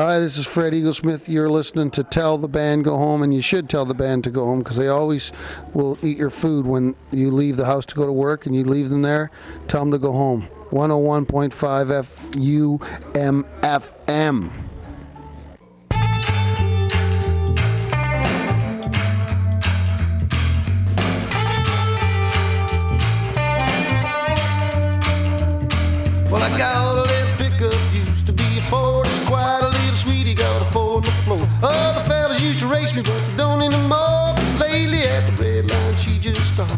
Hi, this is Fred Eaglesmith. You're listening to Tell the Band Go Home, and you should tell the band to go home because they always will eat your food when you leave the house to go to work and you leave them there. Tell them to go home. 101.5 FUMFM. On the. Fellas used to race me, but they don't anymore. Cause lately at the red line, she just stopped.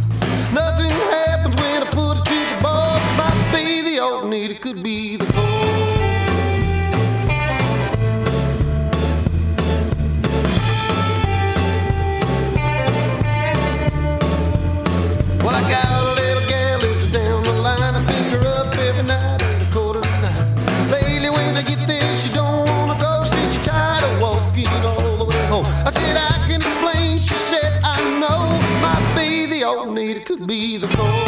Nothing happens when I put it to the ball. Might be the alternator, could be the be the core.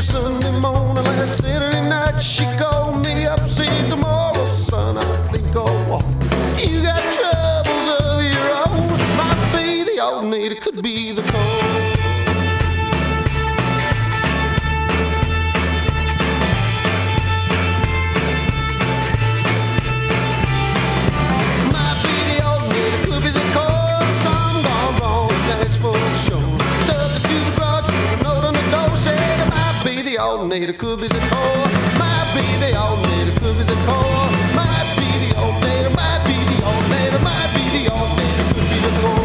Every Sunday morning. Last Saturday night, she called me up, said, Tomorrow, son, I think I'll walk. You got troubles of your own. Might be the alternator, could be the core. Could be the core. Might be the could be the core. Might be the might be the might be the could be the core.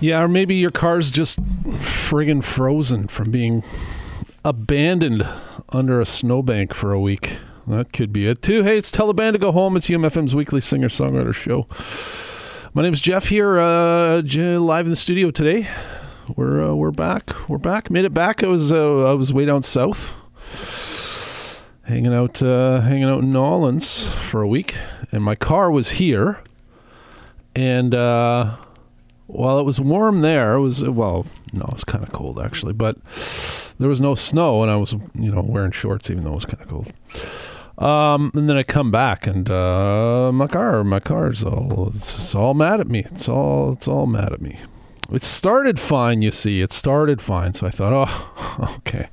Yeah, or maybe your car's just friggin' frozen from being abandoned under a snowbank for a week. That could be it too. Hey, it's Tell the Band to Go Home. It's UMFM's weekly singer songwriter show. My name's Jeff here, uh, live in the studio today. We're uh, we're back. We're back. Made it back. I was uh, I was way down south, hanging out uh, hanging out in Orleans for a week, and my car was here, and. While it was warm there, it was well, no, it was kind of cold actually, but there was no snow, and I was you know wearing shorts even though it was kind of cold. Um, and then I come back, and uh, my car, my car's all it's, it's all mad at me. It's all it's all mad at me. It started fine, you see. It started fine, so I thought, oh, okay,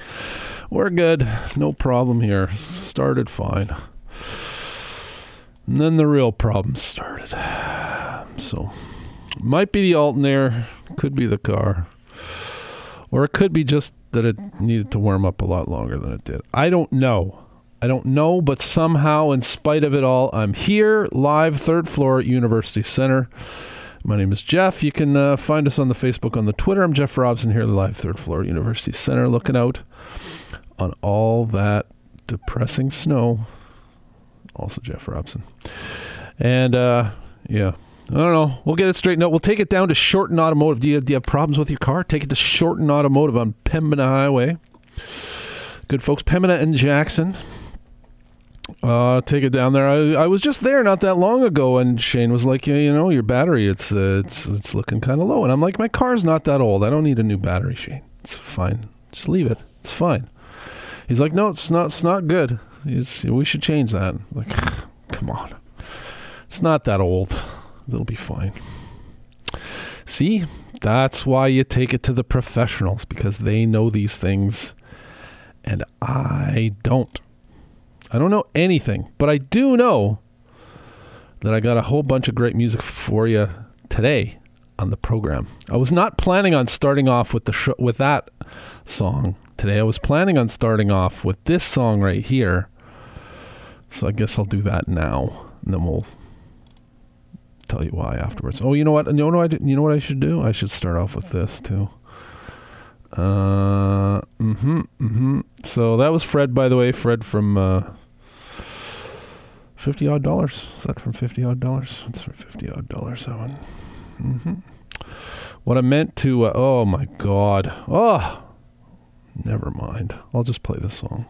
we're good, no problem here. Started fine. And then the real problem started. So might be the alternator, could be the car, or it could be just that it needed to warm up a lot longer than it did. I don't know. I don't know, but somehow, in spite of it all, I'm here live, third floor at University Center. My name is Jeff. You can uh, find us on the Facebook, on the Twitter. I'm Jeff Robson here, live, third floor at University Center, looking out on all that depressing snow. Also, Jeff Robson. And uh, yeah, I don't know. We'll get it straightened out. We'll take it down to Shorten Automotive. Do you, do you have problems with your car? Take it to Shorten Automotive on Pembina Highway. Good folks, Pembina and Jackson. Uh, take it down there. I, I was just there not that long ago, and Shane was like, yeah, you know, your battery, it's uh, it's it's looking kind of low. And I'm like, my car's not that old. I don't need a new battery, Shane. It's fine. Just leave it. It's fine. He's like, no, it's not. It's not good. He's, we should change that. I'm like, come on. It's not that old. It'll be fine. See, that's why you take it to the professionals because they know these things, and I don't. I don't know anything, but I do know that I got a whole bunch of great music for you today on the program. I was not planning on starting off with the sh- with that song today. I was planning on starting off with this song right here. So I guess I'll do that now, and then we'll tell you why afterwards. Oh, you know what? You know what I did, You know what I should do? I should start off with this too. Uh, mm-hmm, mm-hmm. So that was Fred, by the way. Fred from uh, fifty odd dollars. Is that from fifty odd dollars? That's from fifty odd dollars. That one. Mm-hmm. What I meant to. Uh, oh my God. Oh, never mind. I'll just play this song.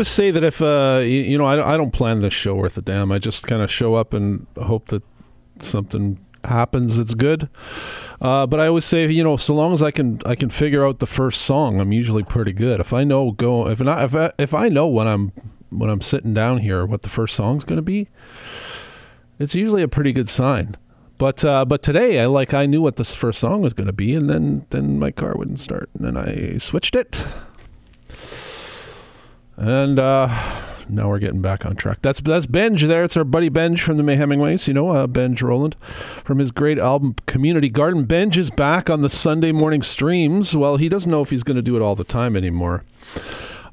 Always say that if uh, you, you know, I, I don't plan this show worth a damn. I just kind of show up and hope that something happens that's good. Uh, but I always say, you know, so long as I can, I can figure out the first song, I'm usually pretty good. If I know go, if not, if I, if I know when I'm when I'm sitting down here what the first song's going to be, it's usually a pretty good sign. But uh, but today I like I knew what this first song was going to be, and then then my car wouldn't start, and then I switched it, and uh, now we're getting back on track. That's that's Benj there. It's our buddy Benj from the Mayhemingways. You know, uh, Benj Rowland from his great album Community Garden. Benj is back on the Sunday morning streams. Well, he doesn't know if he's going to do it all the time anymore.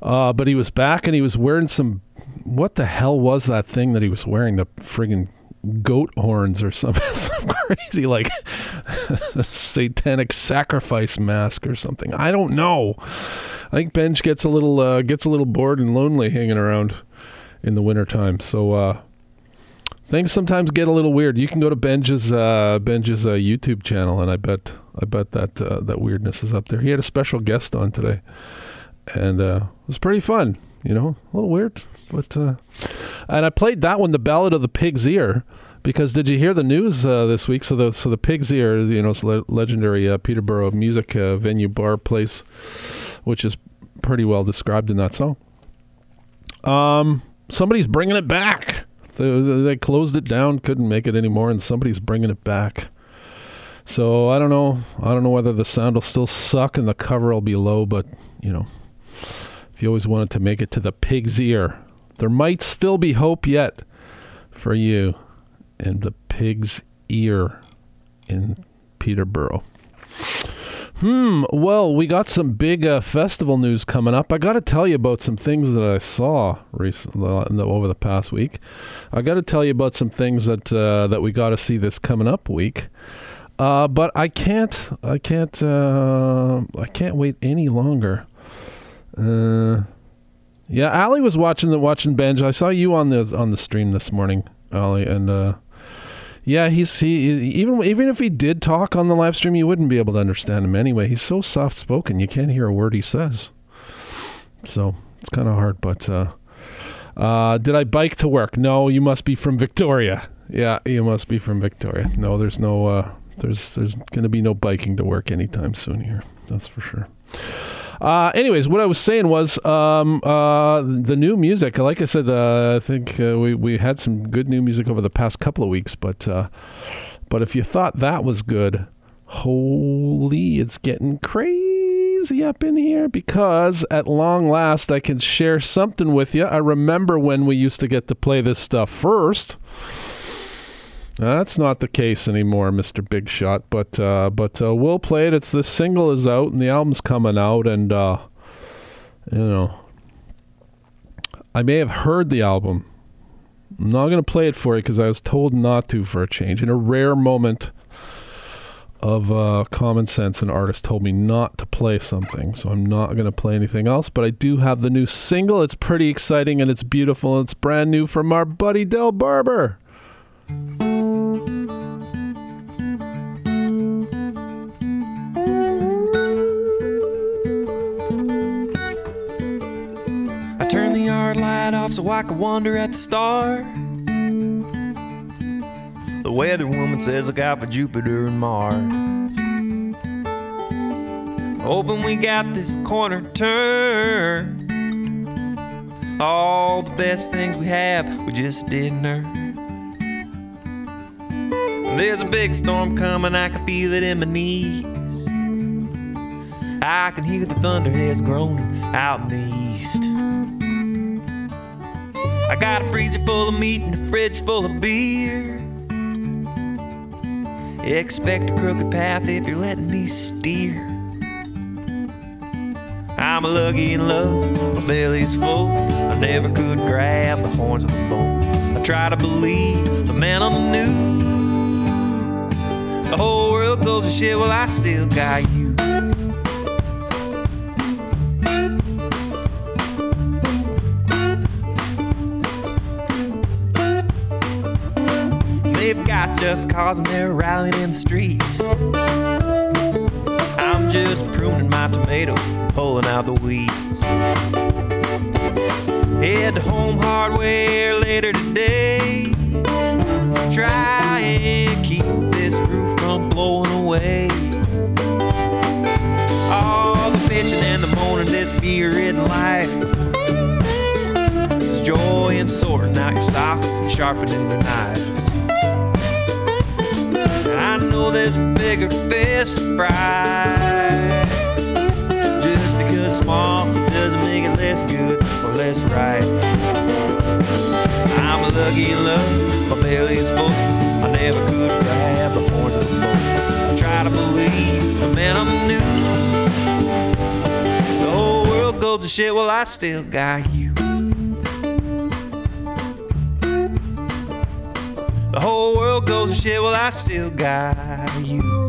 Uh, but he was back and he was wearing some. What the hell was that thing that he was wearing? The friggin' goat horns or some, some crazy like satanic sacrifice mask or something. I don't know. I think Benj gets a little uh, gets a little bored and lonely hanging around in the wintertime. So uh, things sometimes get a little weird. You can go to Benj's uh, Benj's uh, YouTube channel, and I bet I bet that uh, that weirdness is up there. He had a special guest on today, and uh, it was pretty fun. You know, a little weird, but uh, and I played that one, the Ballad of the Pig's Ear. Because did you hear the news uh, this week? So the so the Pig's Ear, you know, it's le- legendary uh, Peterborough music uh, venue bar place, which is pretty well described in that song. Um, somebody's bringing it back. They, they closed it down, couldn't make it anymore, and somebody's bringing it back. So I don't know. I don't know whether the sound will still suck and the cover will be low, but you know, if you always wanted to make it to the pig's ear, there might still be hope yet for you in the pig's ear in Peterborough. Hmm. Well, we got some big uh, festival news coming up. I got to tell you about some things that I saw recently over the past week. I got to tell you about some things that uh, that we got to see this coming up week. Uh, but I can't. I can't. Uh, I can't wait any longer. Uh, yeah, Ali was watching the watching Benj. I saw you on the on the stream this morning, Ali, and uh, yeah, he's he even even if he did talk on the live stream, you wouldn't be able to understand him anyway. He's so soft spoken, you can't hear a word he says. So it's kind of hard. But uh, uh, did I bike to work? No, you must be from Victoria. Yeah, you must be from Victoria. No, there's no uh, there's there's to be no biking to work anytime soon here. That's for sure. Uh, anyways, what I was saying was um, uh, the new music. Like I said, uh, I think uh, we we had some good new music over the past couple of weeks. But uh, but if you thought that was good, holy, it's getting crazy up in here because at long last I can share something with you. I remember when we used to get to play this stuff first. That's not the case anymore, Mr. Big Shot. But uh, but uh, we'll play it. It's the single is out and the album's coming out, and uh, you know, I may have heard the album. I'm not gonna play it for you because I was told not to for a change. In a rare moment of uh, common sense, an artist told me not to play something, so I'm not gonna play anything else. But I do have the new single. It's pretty exciting and it's beautiful. It's brand new from our buddy Del Barber. Off so I could wonder at the stars. The weather woman says look out for Jupiter and Mars. Hoping we got this corner turned. All the best things we have, we just didn't earn. There's a big storm coming, I can feel it in my knees. I can hear the thunderheads groaning out in the east. Got a freezer full of meat and a fridge full of beer. Expect a crooked path if you're letting me steer. I'm a lucky in love, my belly's full. I never could grab the horns of the bull. I try to believe the man on the news. The whole world goes to shit, well, I still got you. Just cause and they're rallying in the streets. I'm just pruning my tomato, pulling out the weeds. Head to home hardware later today. Try and keep this roof from blowing away. All the bitching and the moaning, this beer ridden life. Joy in sorting out your socks and sharpening your knives. There's a bigger fish to fry. Just because small doesn't make it less good or less right. I'm lucky in love, my belly is full. I never could grab the horns of the bull. I try to believe the man the news. The whole world goes to shit, well, I still got you. The whole world goes to shit, well, I still got you.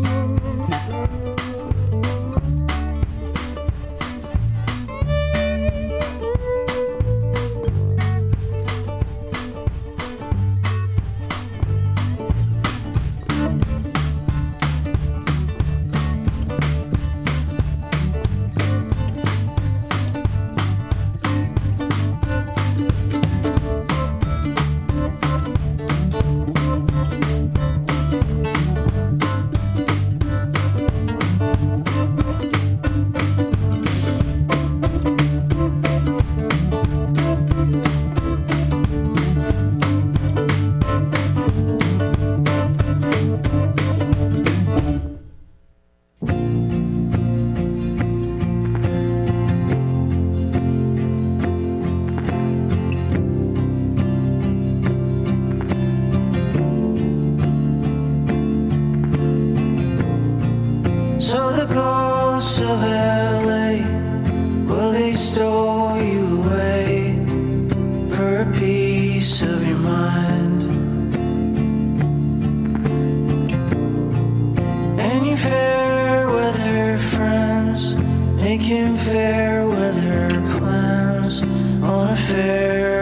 Your fair weather friends? Making fair weather plans. On a fair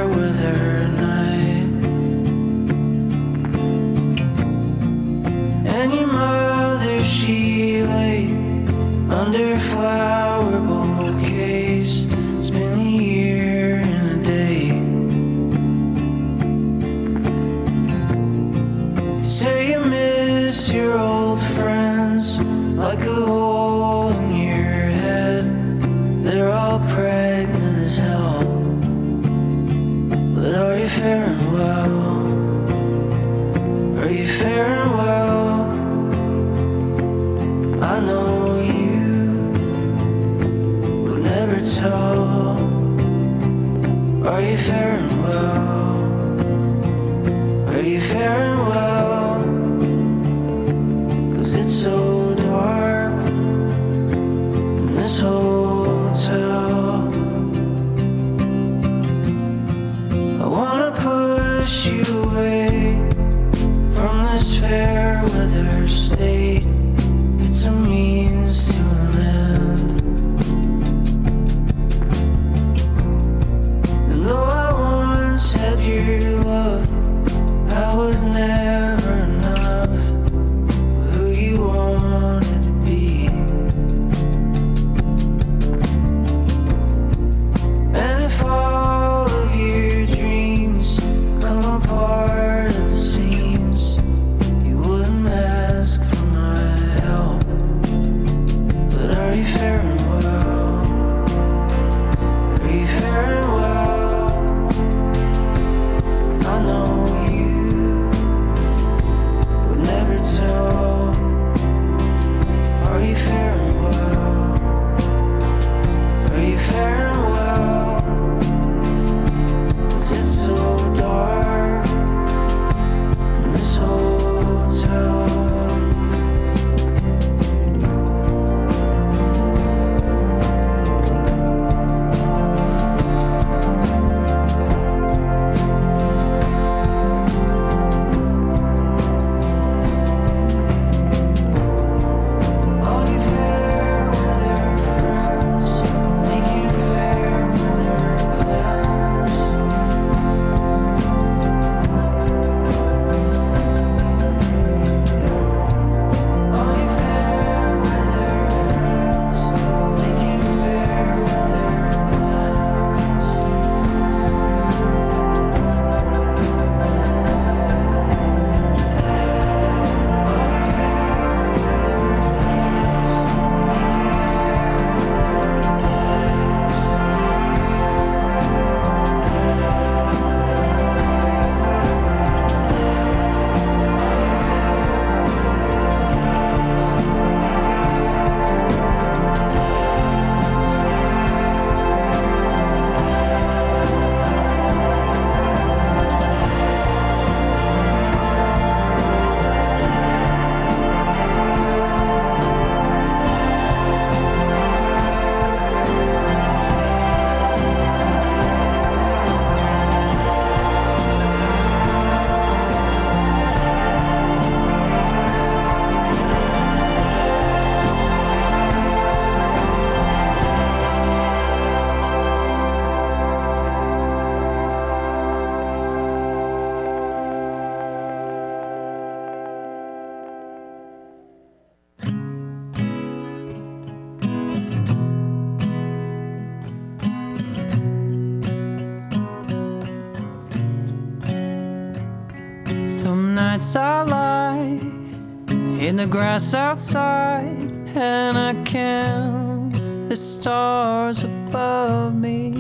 grass outside, and I count the stars above me.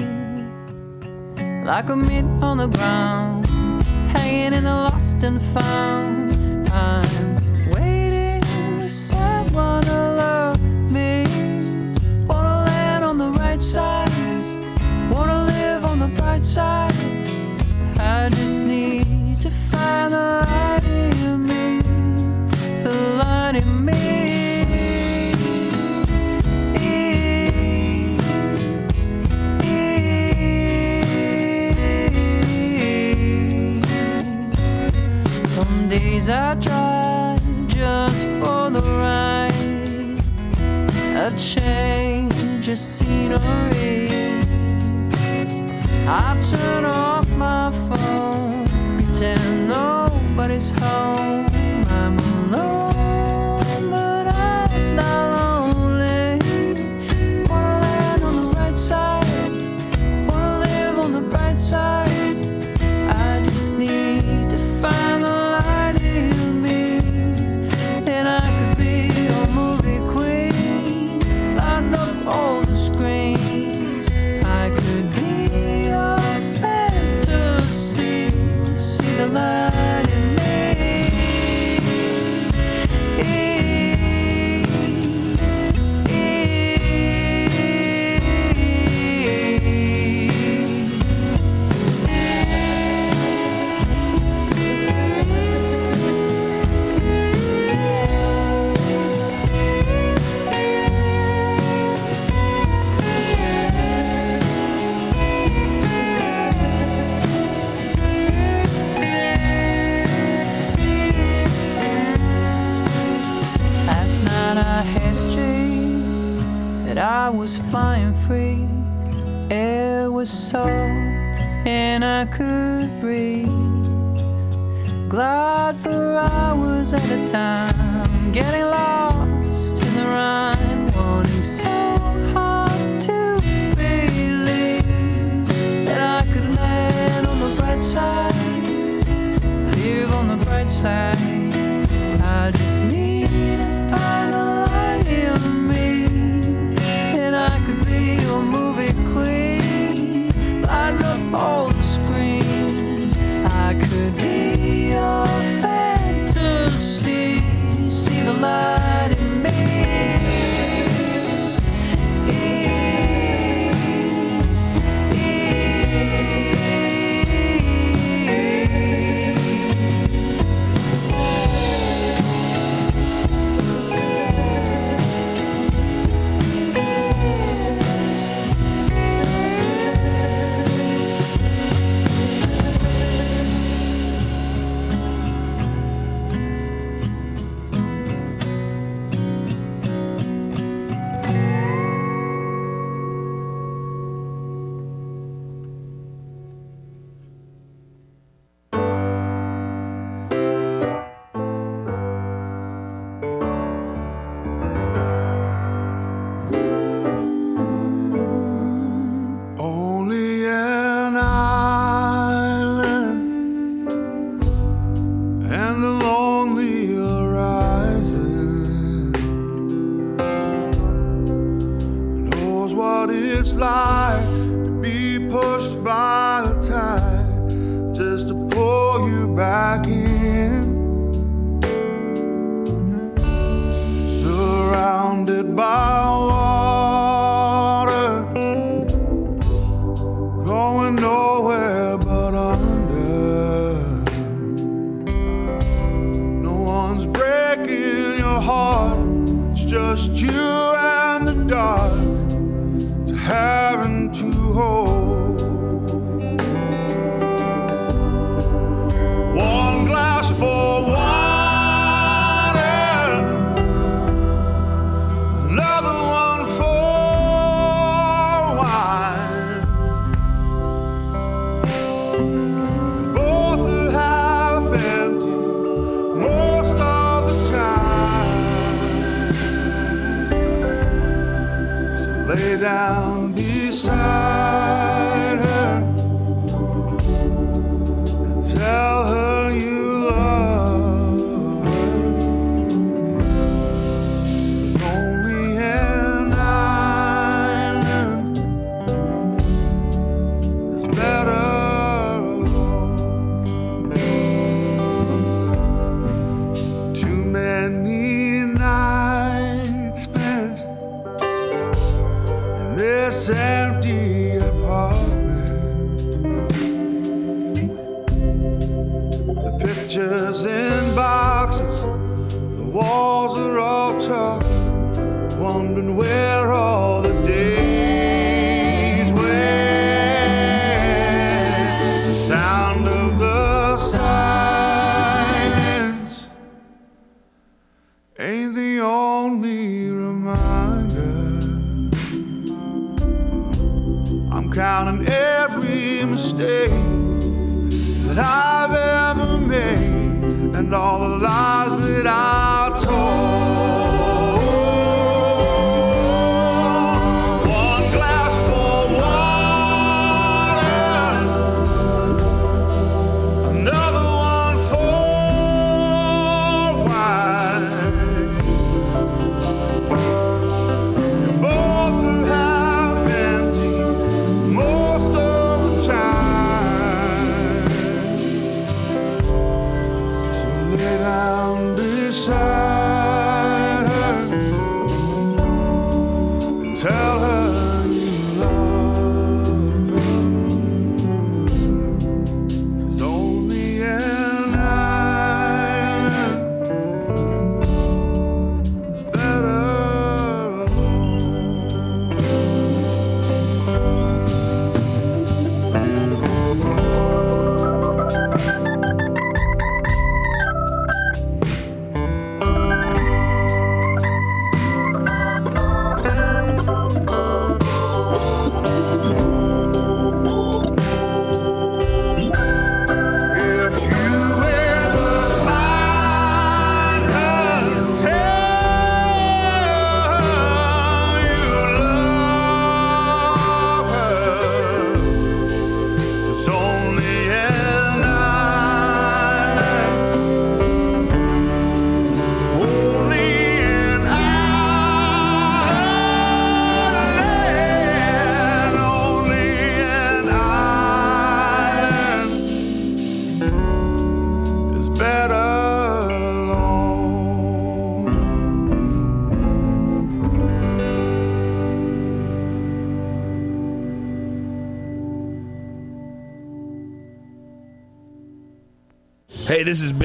Like a mint on the ground, hanging in the lost and found. I drive just for the ride. i change of scenery. I turn off my phone, pretend nobody's home.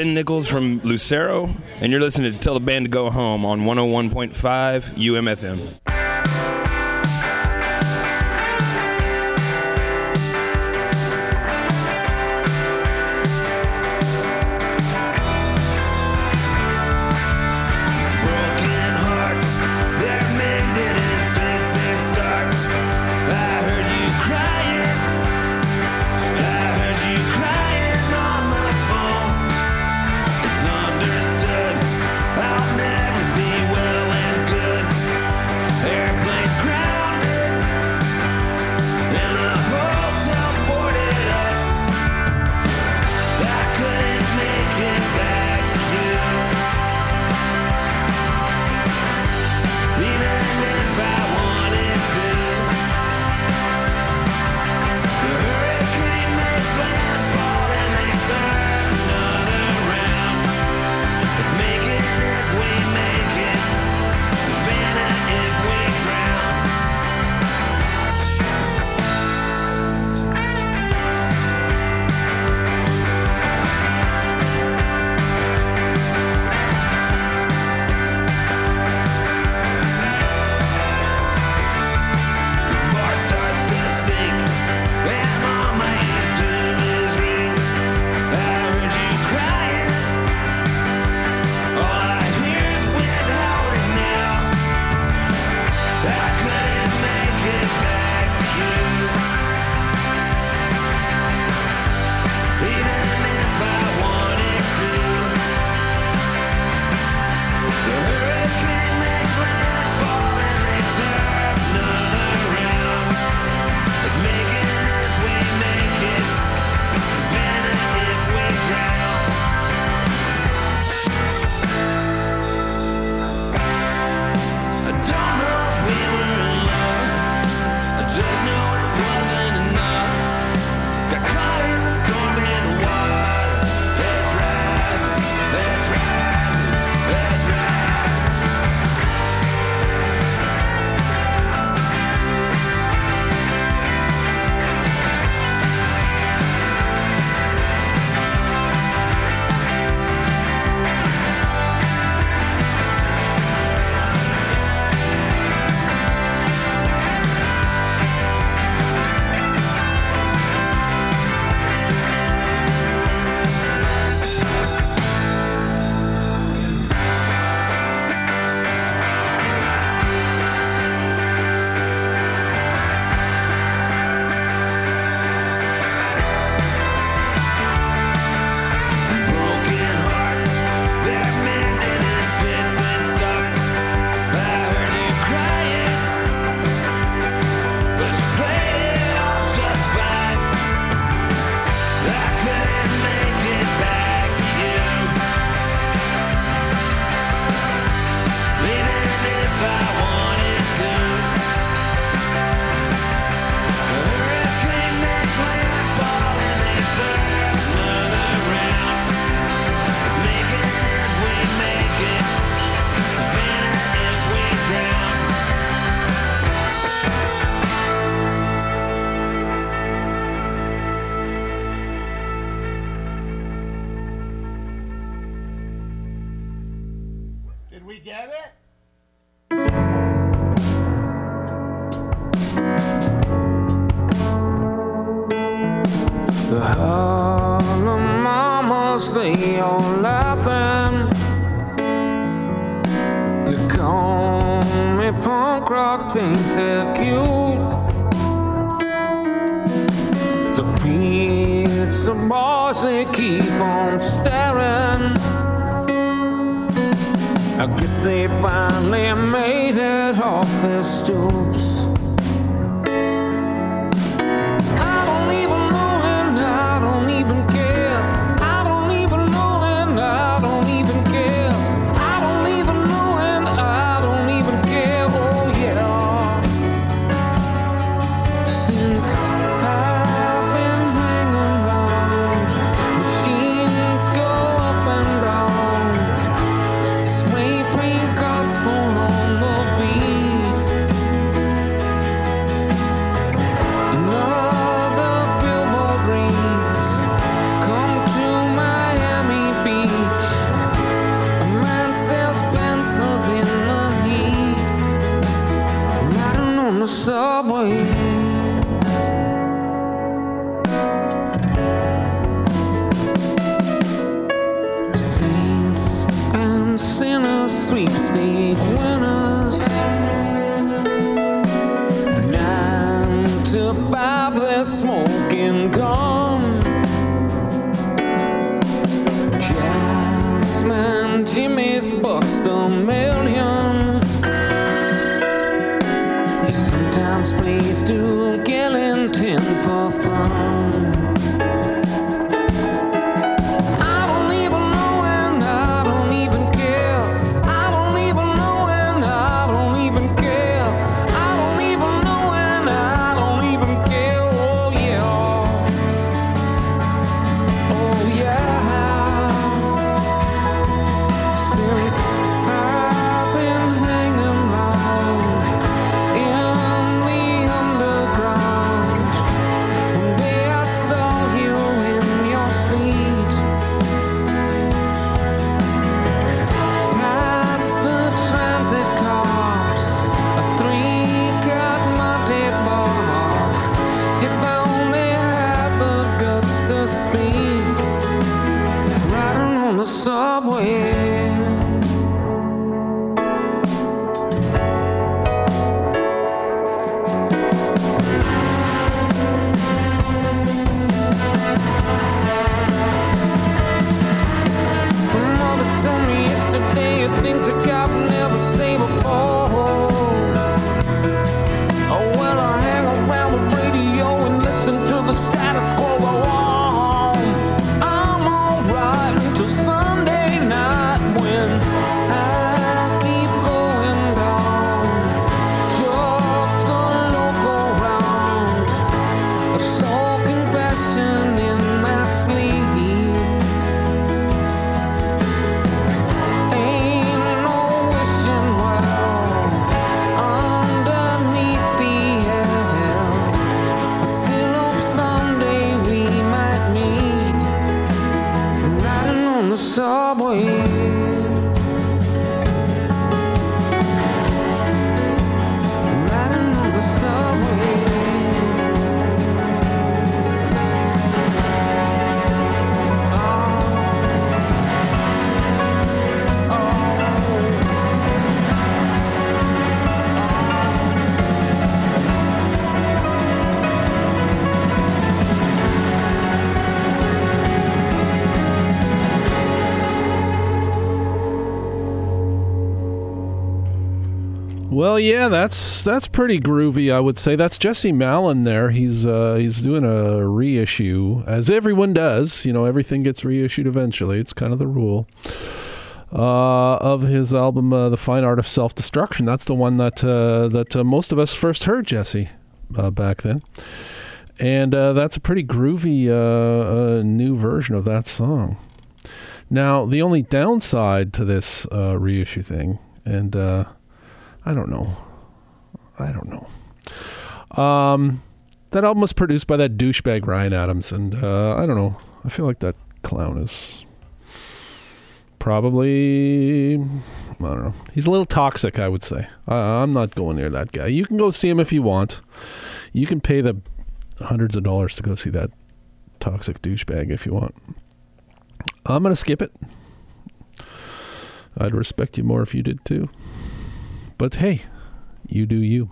Ben Nichols from Lucero, and you're listening to Tell the Band to Go Home on 101.5 UMFM. on a subway yeah, that's that's pretty groovy. I would say that's Jesse Malin there. He's uh, he's doing a reissue, as everyone does. You know, everything gets reissued eventually. It's kind of the rule. Uh, of his album, uh, "The Fine Art of Self Destruction," that's the one that uh, that uh, most of us first heard Jesse uh, back then, and that's a pretty groovy new version of that song. Now, the only downside to this reissue thing, and I don't know. I don't know. Um, that album was produced by that douchebag Ryan Adams, and uh, I don't know. I feel like that clown is probably I don't know. He's a little toxic, I would say. I, am not going near that guy. You can go see him if you want. You can pay the hundreds of dollars to go see that toxic douchebag if you want. I'm gonna skip it. I'd respect you more if you did too. But hey, you do you.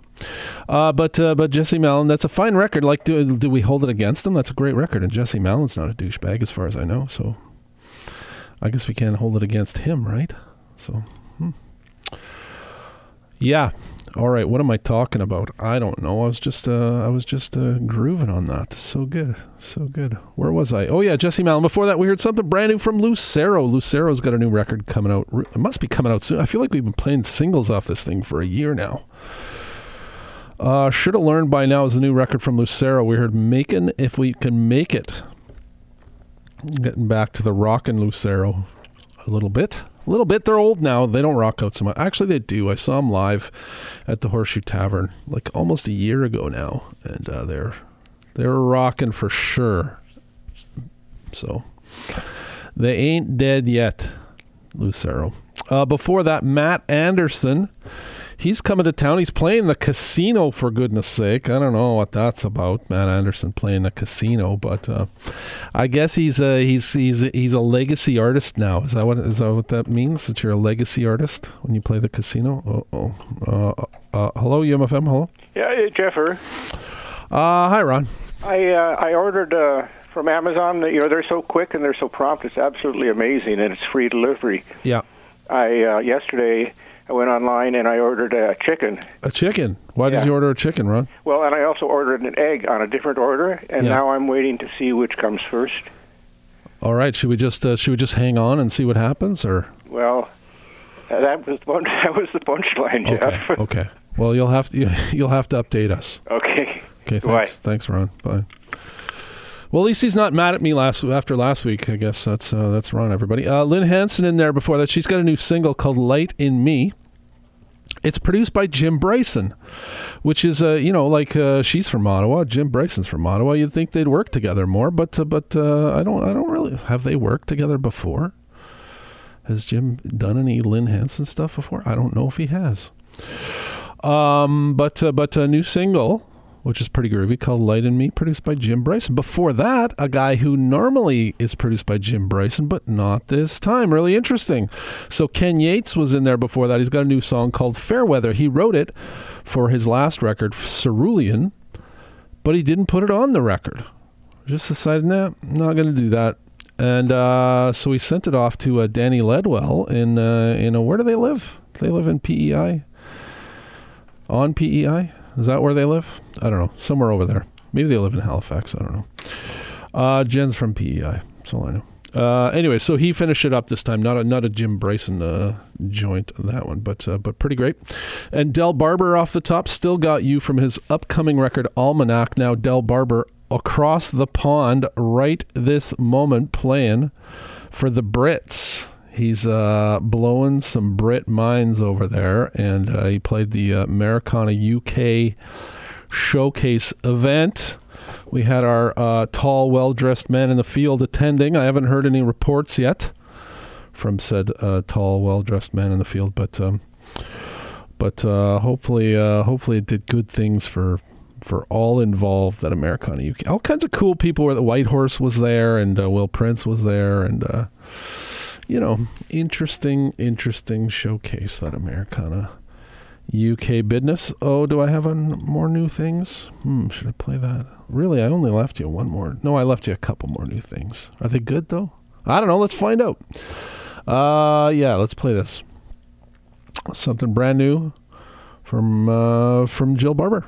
Uh, but uh, but Jesse Malin, that's a fine record. Like, do do we hold it against him? That's a great record, and Jesse Malin's not a douchebag as far as I know. So I guess we can't hold it against him, right? So, hmm. Yeah. All right. What am I talking about? I don't know. I was just uh, I was just uh, grooving on that. So good, so good. Where was I? Oh yeah, Jesse Malin. Before that, we heard something brand new from Lucero. Lucero's got a new record coming out. It must be coming out soon. I feel like we've been playing singles off this thing for a year now. Uh, should have learned by now is the new record from Lucero. We heard "Macon If We Can Make It." Getting back to the rock and Lucero a little bit. A little bit. They're old now. They don't rock out so much. Actually, they do. I saw them live at the Horseshoe Tavern like almost a year ago now, and uh, they're they're rocking for sure. So they ain't dead yet, Lucero. Uh, before that, Matt Anderson. He's coming to town. He's playing the casino for goodness sake. I don't know what that's about. Matt Anderson playing the casino, but uh, I guess he's a he's he's a, he's a legacy artist now. Is that what is that what that means? That you're a legacy artist when you play the casino? Oh, oh. Uh, uh, hello, UMFM. Hello. Yeah, hey, Jeffer. Uh, hi, Ron. I uh, I ordered uh, from Amazon. You know, they're so quick and they're so prompt. It's absolutely amazing, and it's free delivery. Yeah. I uh, yesterday I went online and I ordered a chicken. A chicken. Why did you order a chicken, Ron? Well, and I also ordered an egg on a different order, and Yeah. now I'm waiting to see which comes first. All right. Should we just uh, should we just hang on and see what happens, or Well, uh, that was one, that was the punchline, okay? Jeff. okay. Well, you'll have to you'll have to update us. okay. Okay, Bye. thanks. Thanks, Ron. Bye. Well, at least he's not mad at me last after last week. I guess that's uh, that's Ron. Everybody. Uh, Lynne Hanson in there before that. She's got a new single called "Light in Me." It's produced by Jim Bryson, which is uh, you know like uh, she's from Ottawa. Jim Bryson's from Ottawa. You'd think they'd work together more, but uh, but uh, I don't I don't really have they worked together before. Has Jim done any Lynne Hanson stuff before? I don't know if he has. Um, but uh, but a new single, which is pretty groovy, called "Light and Me," produced by Jim Bryson. Before that, a guy who normally is produced by Jim Bryson, but not this time. Really interesting. So Ken Yates was in there before that. He's got a new song called "Fairweather." He wrote it for his last record, Cerulean, but he didn't put it on the record. Just decided, nah, not going to do that. And uh, so he sent it off to uh, Danny Ledwell in uh, in a, where do they live? They live in PEI on PEI. Is that where they live? I don't know. Somewhere over there. Maybe they live in Halifax. I don't know. Uh, Jen's from PEI. That's all I know. Uh, anyway, so he finished it up this time. Not a not a Jim Bryson uh, joint that one, but uh, but pretty great. And Del Barber off the top still got you from his upcoming record Almanac. Now Del Barber across the pond right this moment playing for the Brits. He's uh, blowing some Brit minds over there, and uh, he played the uh, Americana UK showcase event. We had our uh, tall, well dressed man in the field attending. I haven't heard any reports yet from said uh, tall, well dressed man in the field, but um, but uh, hopefully, uh, hopefully, it did good things for for all involved at Americana UK. All kinds of cool people were. The Whitehorse was there, and Will Prince was there, and you know, interesting, interesting showcase that Americana UK business. Oh, do I have on more new things? Hmm, should I play that? Really, I only left you one more. No, I left you a couple more new things. Are they good though? I don't know. Let's find out. Uh, yeah, let's play this. Something brand new from uh, from Jill Barber.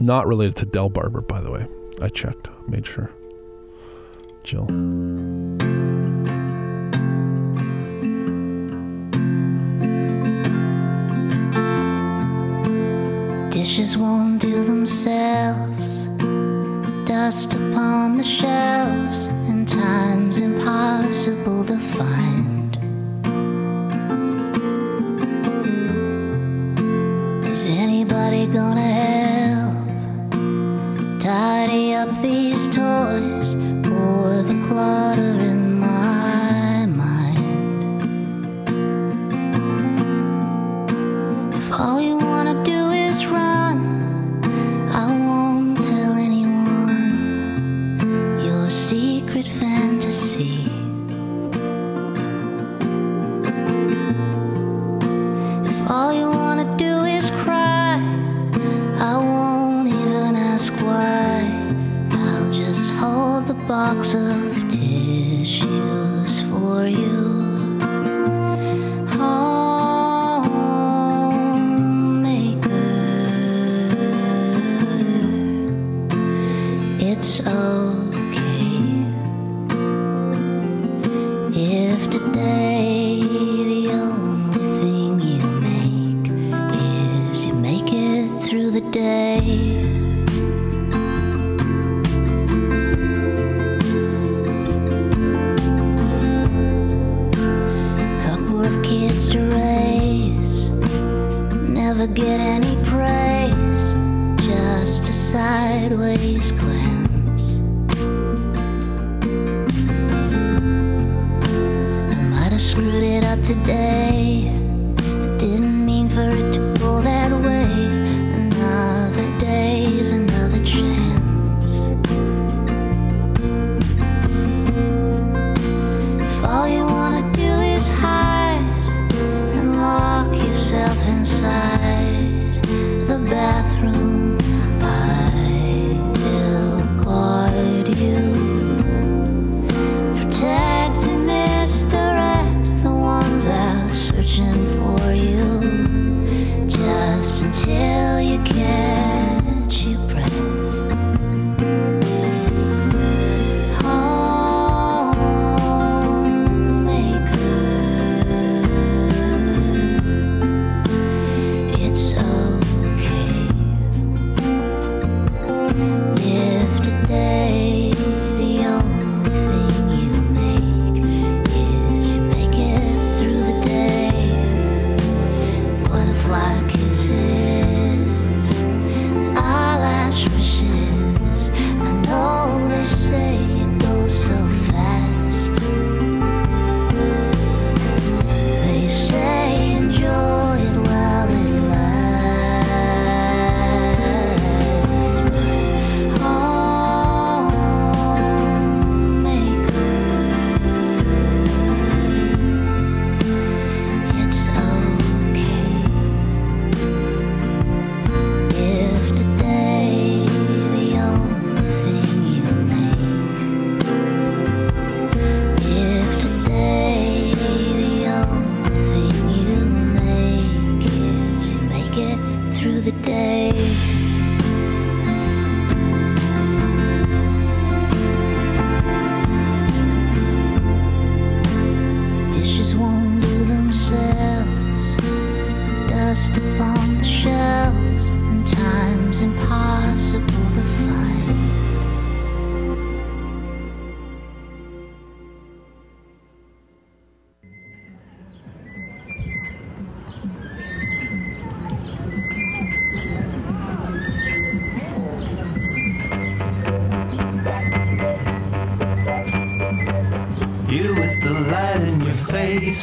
Not related to Del Barber, by the way. I checked, made sure. Jill. Dishes won't do themselves. Dust upon the shelves, and time's impossible to find. Is anybody gonna help tidy up these toys clutter in my mind. If all you wanna do is run, I won't tell anyone your secret fantasy.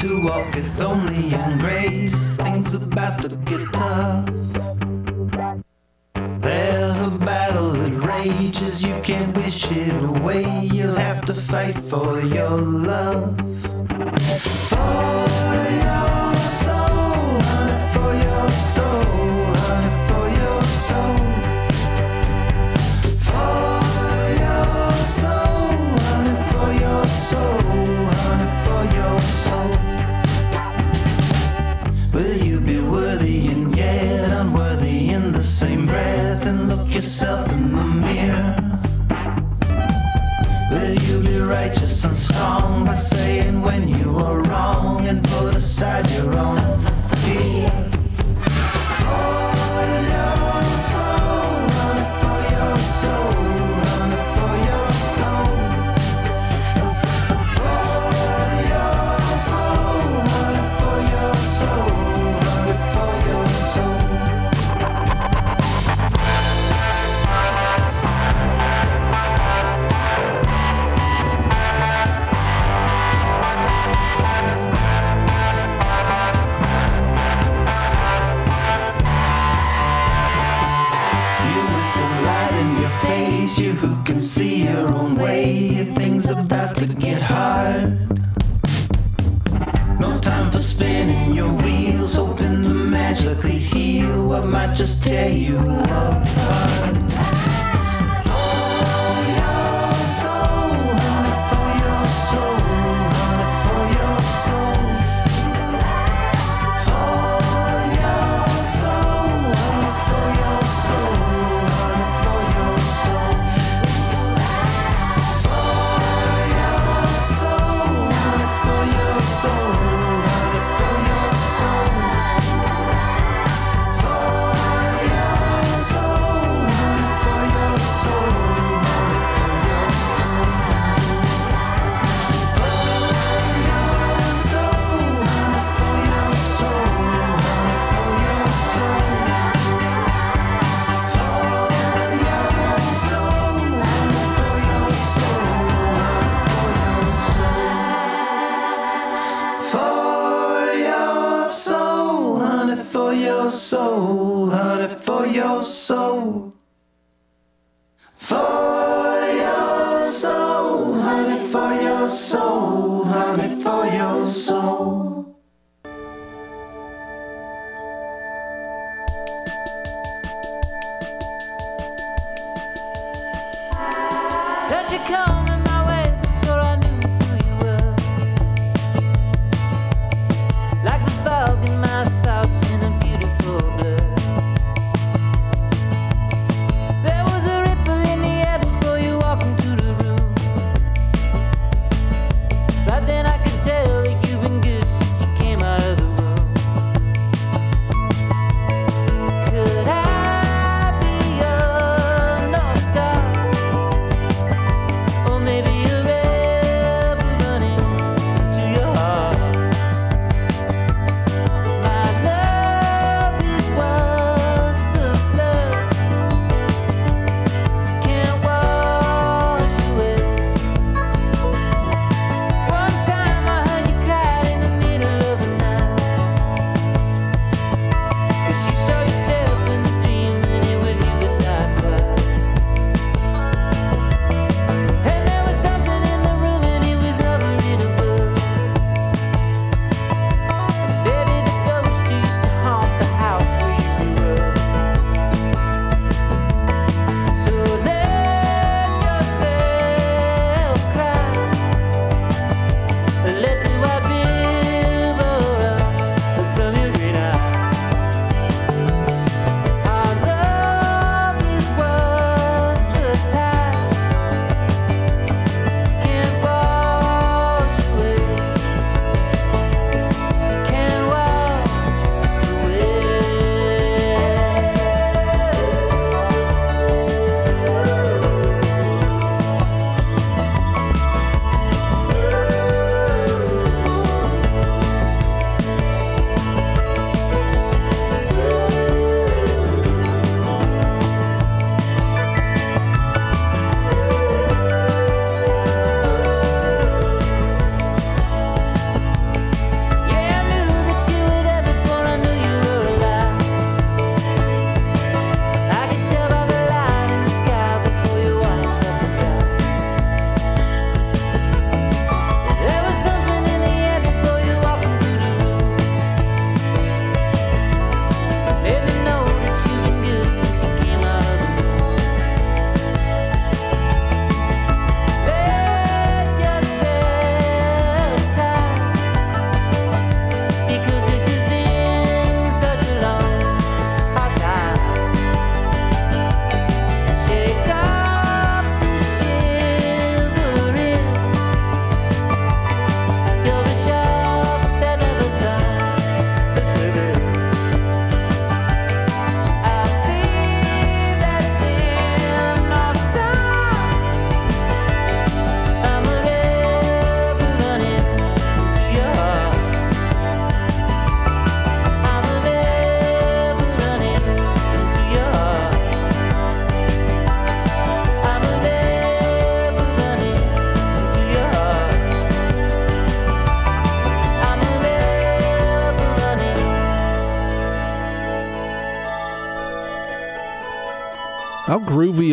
to walk with only in grace. Things about to get tough. There's a battle that rages, you can't wish it away. You'll have to fight for your love. For your soul, honey, for your soul. see your own way. Things about to get hard. No time for spinning your wheels, hoping to magically heal. I might just tear you up.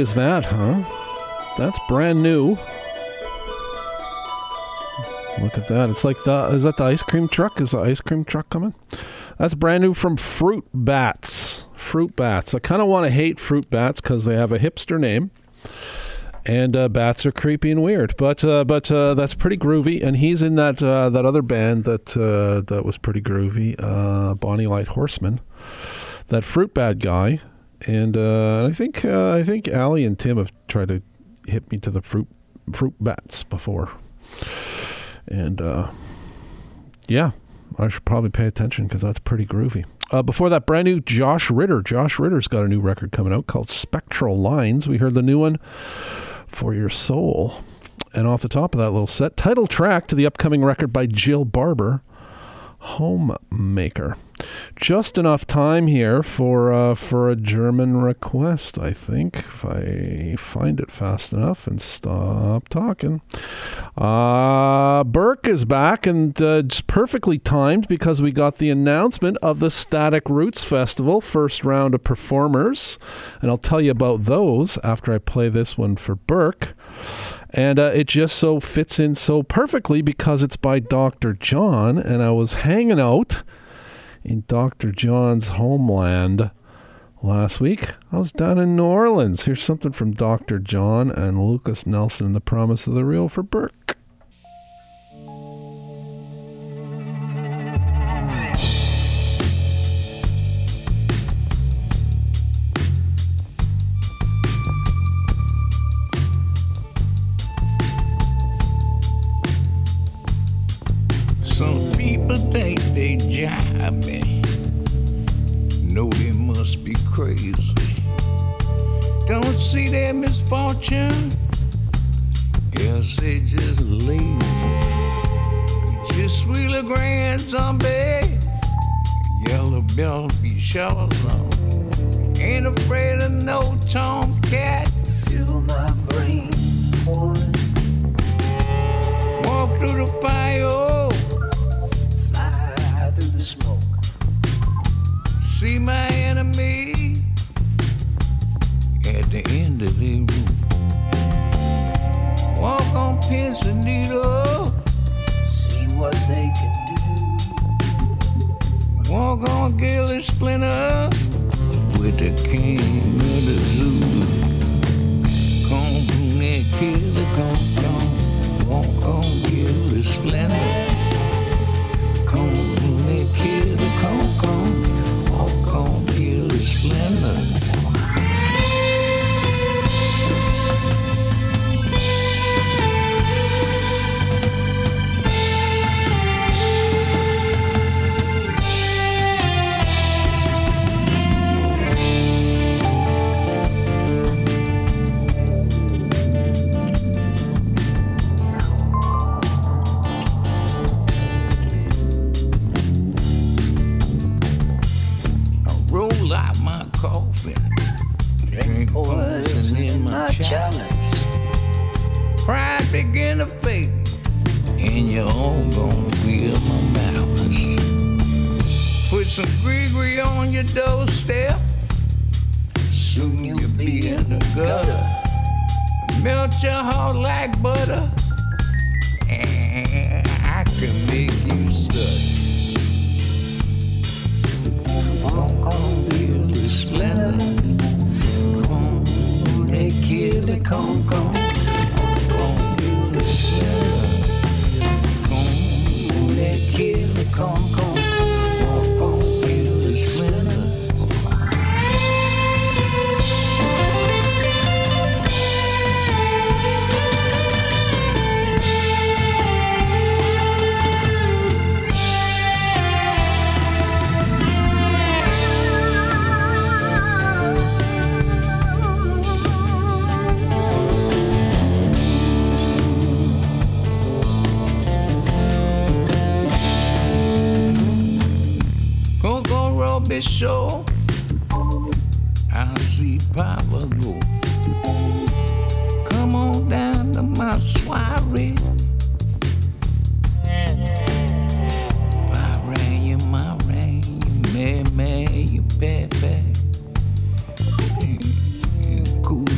Is that, huh? That's brand new. Look at that. It's like the is that the ice cream truck? Is the ice cream truck coming? That's brand new from Fruit Bats. Fruit Bats. I kind of want to hate Fruit Bats because they have a hipster name, and uh, bats are creepy and weird. But uh, but uh, that's pretty groovy. And he's in that uh, that other band that uh, that was pretty groovy, uh, Bonny Light Horseman. That Fruit Bat guy, and uh, I think uh, I think Allie and Tim have tried to hit me to the fruit fruit bats before, and uh, yeah, I should probably pay attention because that's pretty groovy. Uh, before that, brand new Josh Ritter. Josh Ritter's got a new record coming out called Spectral Lines. We heard the new one for your soul, and off the top of that little set, title track to the upcoming record by Jill Barber. Homemaker. Just enough time here for uh, for a German request, I think, if I find it fast enough and stop talking. Uh, Burke is back, and uh, it's perfectly timed because we got the announcement of the Static Roots Festival, first round of performers, and I'll tell you about those after I play this one for Burke. And uh, it just so fits in so perfectly because it's by Dr. John, and I was hanging out in Dr. John's homeland last week. I was down in New Orleans. Here's something from Dr. John and Lukas Nelson the Promise of the Real for Burke.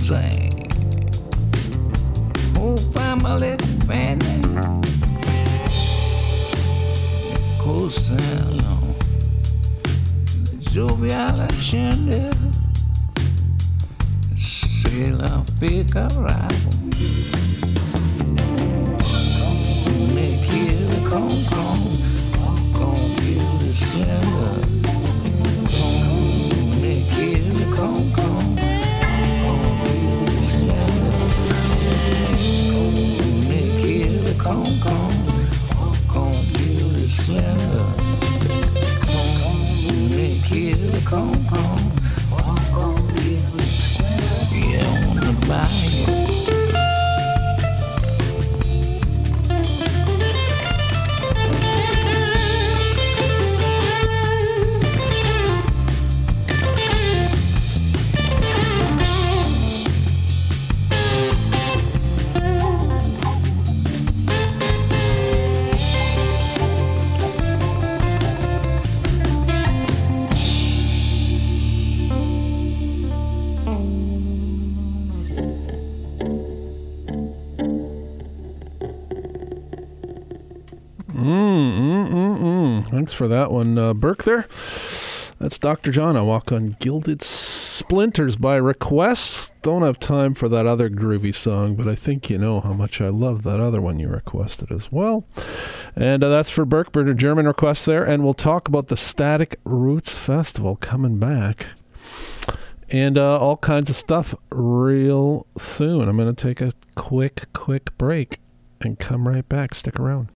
Cousin. Oh, family. Cousin long. Jovial scende Se la pica bravo Me quiere con con Con quiere slender Me quiere con for that one, uh, Burke. There. That's Dr. John. I walk on gilded splinters by request. Don't have time for that other groovy song, but I think you know how much I love that other one you requested as well. And uh, that's for Burke, Burner German request there. And we'll talk about the Static Roots Festival coming back and uh, all kinds of stuff real soon. I'm going to take a quick, quick break and come right back. Stick around.